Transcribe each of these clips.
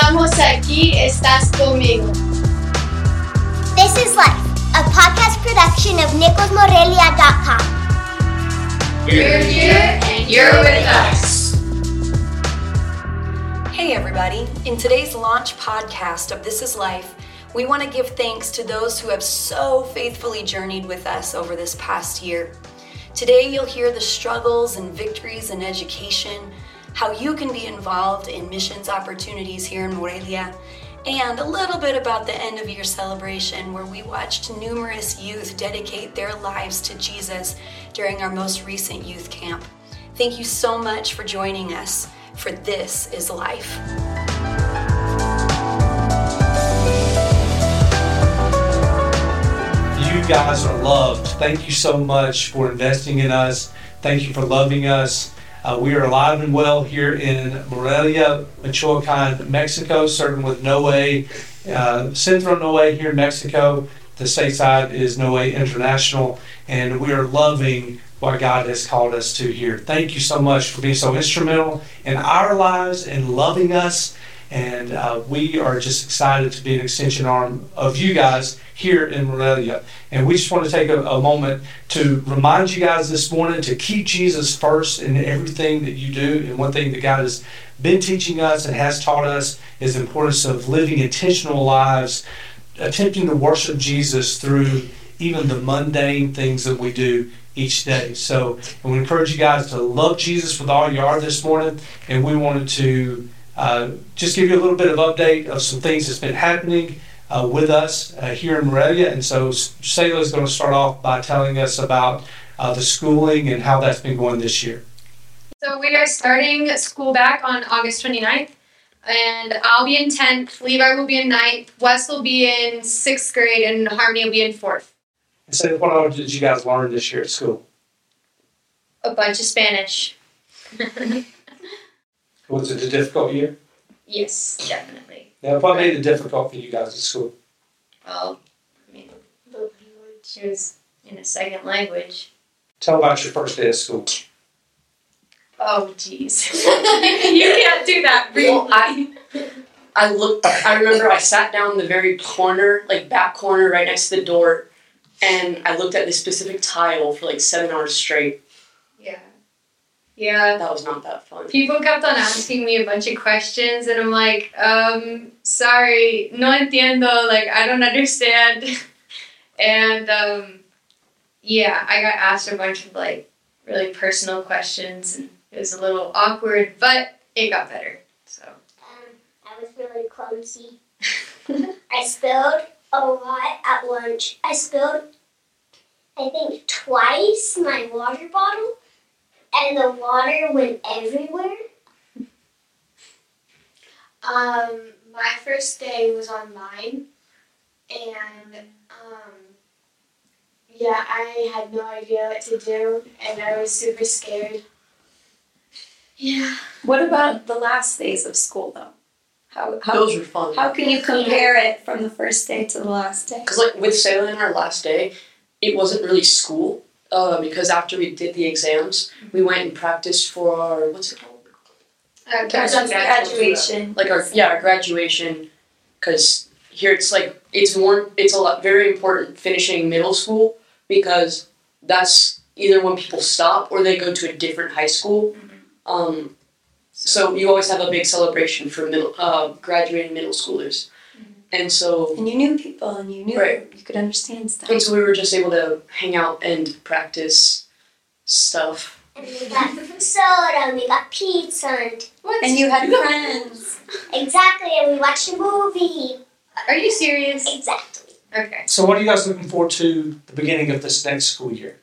Estamos aquí, estás conmigo. This is Life, a podcast production of NicholsMorelia.com. We're here and you're with us. Hey, everybody. In today's launch podcast of This is Life, we want to give thanks to those who have so faithfully journeyed with us over this past year. Today, you'll hear the struggles and victories in education, how you can be involved in missions opportunities here in Morelia, and a little bit about the end of year celebration where we watched numerous youth dedicate their lives to Jesus during our most recent youth camp. Thank you so much for joining us for This is Life. You guys are loved. Thank you so much for investing in us. Thank you for loving us. Uh, we are alive and well here in Morelia, Michoacan, Mexico, serving with Noe, uh, Centro Noe here in Mexico. The stateside is Noe International, and we are loving what God has called us to here. Thank you so much for being so instrumental in our lives and loving us. And uh, we are just excited to be an extension arm of you guys here in Morelia. And we just want to take a, a moment to remind you guys this morning to keep Jesus first in everything that you do. And one thing that God has been teaching us and has taught us is the importance of living intentional lives, attempting to worship Jesus through even the mundane things that we do each day. So we encourage you guys to love Jesus with all you are this morning. And we wanted to uh, just give you a little bit of update of some things that's been happening uh, with us uh, here in Morelia. And so Sayla is going to start off by telling us about uh, the schooling and how that's been going this year. So we are starting school back on August 29th. And I'll be in 10th, Levi will be in 9th, Wes will be in 6th grade, and Harmony will be in 4th. And so what all did you guys learn this year at school? A bunch of Spanish. Was it a difficult year? yes, definitely. Now, what made it difficult for you guys at school? Well, I mean, the language was in a second language. Tell about your first day of school. Oh, jeez. you can't do that. Well, I, I looked. I remember I sat down in the very corner, like back corner, right next to the door, and I looked at this specific tile for like seven hours straight. Yeah. Yeah. That was not that fun. People kept on asking me a bunch of questions, and I'm like, um, sorry, no entiendo, like, I don't understand. and, um, yeah, I got asked a bunch of, like, really personal questions, and it was a little awkward, but it got better, so. Um, I was really clumsy. I spilled a lot at lunch. I spilled, I think, twice my water bottle, and the water went everywhere. Um, my first day was on mine, and um, yeah, I had no idea what to do, and I was super scared. Yeah. What about the last days of school, though? How, how, Those were fun. how can you compare it from the first day to the last day? Because like with Salem, our last day, it wasn't really school. Uh, because after we did the exams, we went and practiced for our what's it called? Uh, Graduation. Like our yeah our graduation. Because here it's like it's more it's a lot very important finishing middle school because that's either when people stop or they go to a different high school. Um, so you always have a big celebration for middle uh, graduating middle schoolers, and so And you knew people and you knew Right. you could understand stuff. and so we were just able to hang out and practice stuff. And we got soda, and we got pizza, and And you had friends. exactly, and we watched a movie. Are you serious? Exactly. Okay. So, what are you guys looking forward to the beginning of this next school year?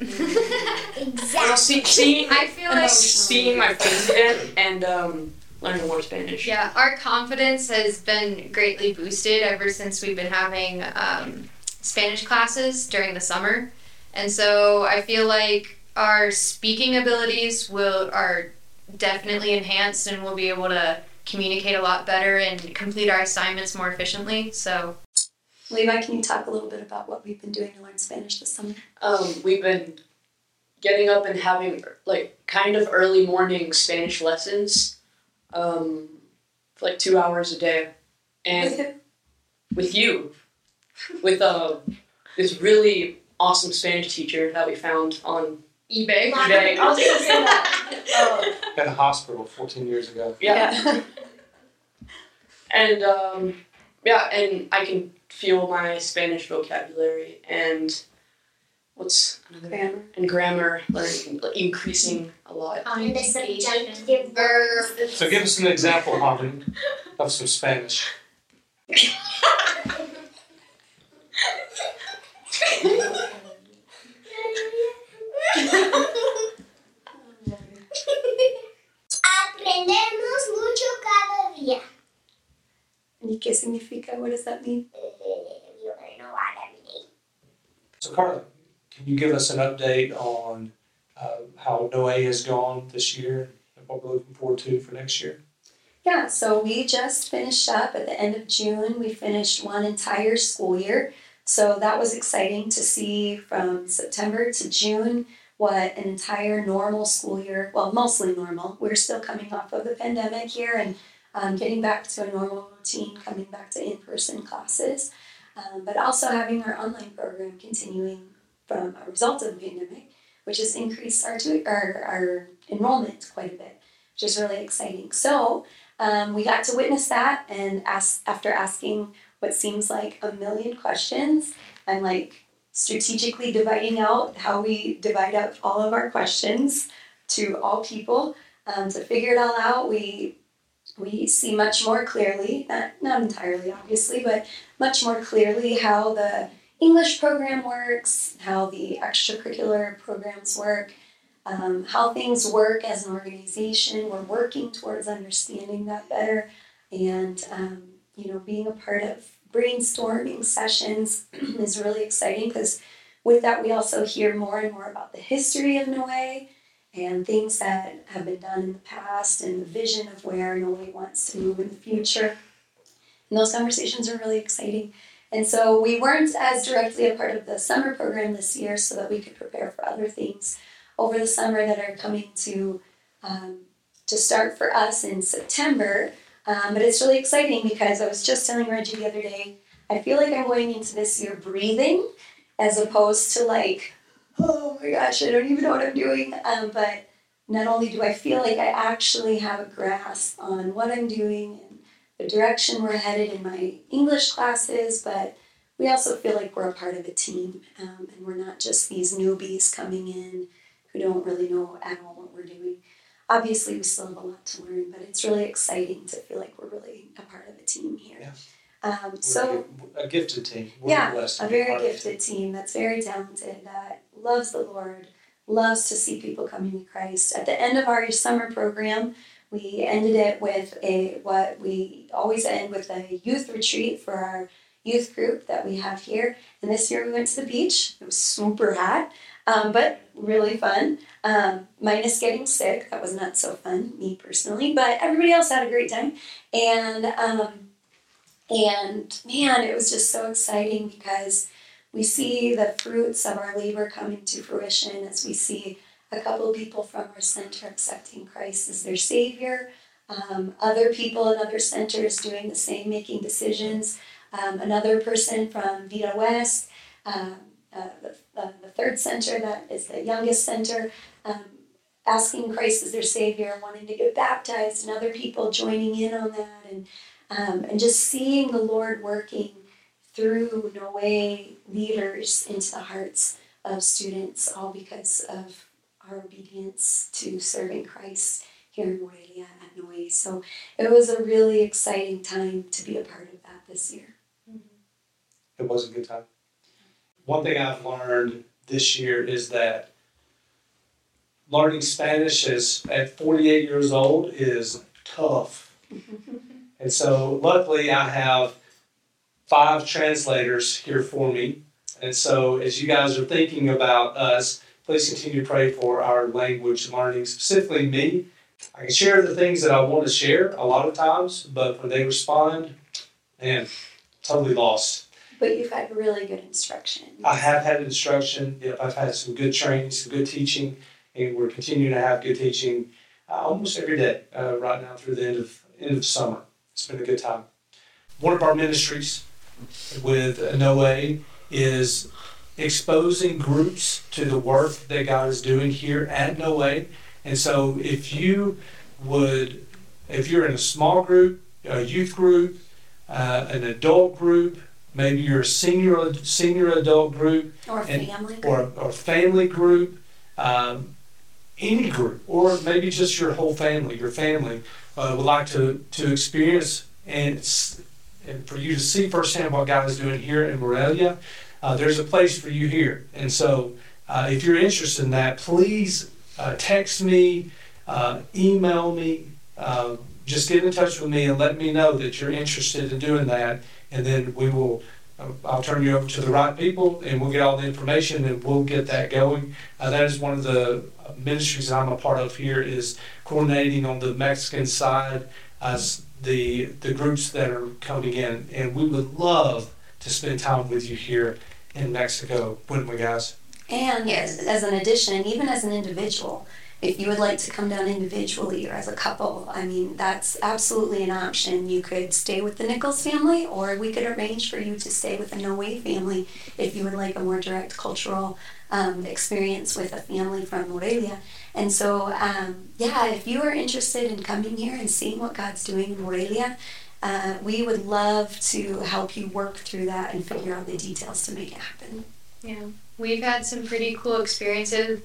Exactly. See, seeing I feel like seeing my friends again and um, learning more Spanish. Yeah, our confidence has been greatly boosted ever since we've been having um, Spanish classes during the summer, and so I feel like our speaking abilities will are definitely enhanced, and we'll be able to communicate a lot better and complete our assignments more efficiently. So Levi, can you talk a little bit about what we've been doing to learn Spanish this summer? Um, we've been getting up and having like kind of early morning Spanish lessons um, for like two hours a day, and with you, with uh, this really awesome Spanish teacher that we found on eBay. eBay. I was gonna say that. At a hospital 14 years ago. Yeah. And um, yeah, and I can feel my Spanish vocabulary and what's another Grammar. and grammar learning increasing a lot. And the subjunctive Verb. So give us an example, Harmony, of some Spanish. Aprendemos mucho cada día. ¿Y qué significa? What does that mean? Eh, You learn a lot every day. So, Carla, can you give us an update on uh, how Noe has gone this year and what we're looking forward to for next year? Yeah, so we just finished up at the end of June. We finished one entire school year. So that was exciting to see from September to June what an entire normal school year, well, mostly normal. We're still coming off of the pandemic here and um, getting back to a normal routine, coming back to in person classes, um, but also having our online program continuing a result of the pandemic, which has increased our, our, our enrollment quite a bit, which is really exciting. So, um, we got to witness that, and ask, after asking what seems like a million questions, I'm like strategically dividing out how we divide up all of our questions to all people um, to figure it all out. We we see much more clearly, not not entirely obviously, but much more clearly how the English program works, how the extracurricular programs work, um, how things work as an organization. We're working towards understanding that better, and um, you know, being a part of brainstorming sessions is really exciting because with that we also hear more and more about the history of Noe and things that have been done in the past and the vision of where Noe wants to move in the future. And those conversations are really exciting. And so we weren't as directly a part of the summer program this year so that we could prepare for other things over the summer that are coming to um, to start for us in September. Um, but it's really exciting because I was just telling Reggie the other day, I feel like I'm going into this year breathing as opposed to like, oh my gosh, I don't even know what I'm doing. Um, but not only do I feel like I actually have a grasp on what I'm doing the direction we're headed in my English classes, but we also feel like we're a part of a team um, and we're not just these newbies coming in who don't really know at all what we're doing. Obviously, we still have a lot to learn, but it's really exciting to feel like we're really a part of a team here. Yeah. Um, so, a, gifted team. We're yeah, a very gifted team that's very talented, that loves the Lord, loves to see people coming to Christ. At the end of our summer program, we ended it with a what we always end with a youth retreat for our youth group that we have here. And this year we went to the beach. It was super hot, um, but really fun. Um, minus getting sick, that was not so fun, me personally, but everybody else had a great time. And um, and man, it was just so exciting because we see the fruits of our labor coming to fruition as we see a couple people from our center accepting Christ as their Savior, um, other people in other centers doing the same, making decisions, um, another person from Vita West, um, uh, the, the third center that is the youngest center, um, asking Christ as their Savior, wanting to get baptized, and other people joining in on that, and um, and just seeing the Lord working through Noe leaders into the hearts of students, all because of our obedience to serving Christ here in Morelia at Noe. So it was a really exciting time to be a part of that this year. Mm-hmm. It was a good time. One thing I've learned this year is that learning Spanish is at 48 years old is tough. and so luckily I have five translators here for me. And so as you guys are thinking about us, please continue to pray for our language learning, specifically me. I can share the things that I want to share a lot of times, but when they respond, man, totally lost. But you've had really good instruction. I have had instruction. Yep, I've had some good training, some good teaching, and we're continuing to have good teaching uh, almost every day uh, right now through the end of end of summer. It's been a good time. One of our ministries with Noe is exposing groups to the work that God is doing here at Noe. And so if you would, if you're in a small group, a youth group, uh, an adult group, maybe you're a senior senior adult group, Or a And- family. or or family group, um, any group, or maybe just your whole family, your family uh, would like to to experience and and for you to see firsthand what God is doing here in Morelia. Uh, there's a place for you here, and so uh, if you're interested in that, please uh, text me, uh, email me. Uh, just get in touch with me and let me know that you're interested in doing that, and then we will. uh, I'll turn you over to the right people, and we'll get all the information, and we'll get that going. That is one of the ministries I'm a part of here is coordinating on the Mexican side as the the groups that are coming in, and we would love to spend time with you here in Mexico, wouldn't we, guys? And as, as an addition, even as an individual, if you would like to come down individually or as a couple, I mean, that's absolutely an option. You could stay with the Nichols family, or we could arrange for you to stay with the Noe family if you would like a more direct cultural um, experience with a family from Morelia. And so, um, yeah, if you are interested in coming here and seeing what God's doing in Morelia, uh, we would love to help you work through that and figure out the details to make it happen. Yeah, we've had some pretty cool experiences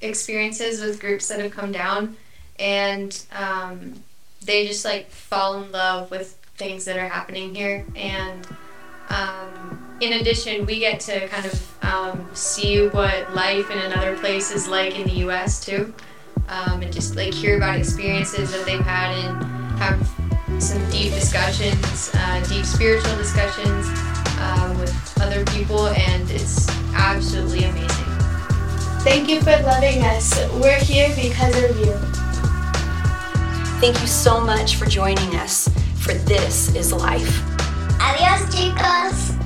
experiences with groups that have come down, and um, they just like fall in love with things that are happening here. And um, in addition, we get to kind of um, see what life in another place is like in the U.S. too, um, and just like hear about experiences that they've had and have some deep discussions, uh, deep spiritual discussions uh, with other people, and it's absolutely amazing. Thank you for loving us. We're here because of you. Thank you so much for joining us for This is Life. Adios, chicos.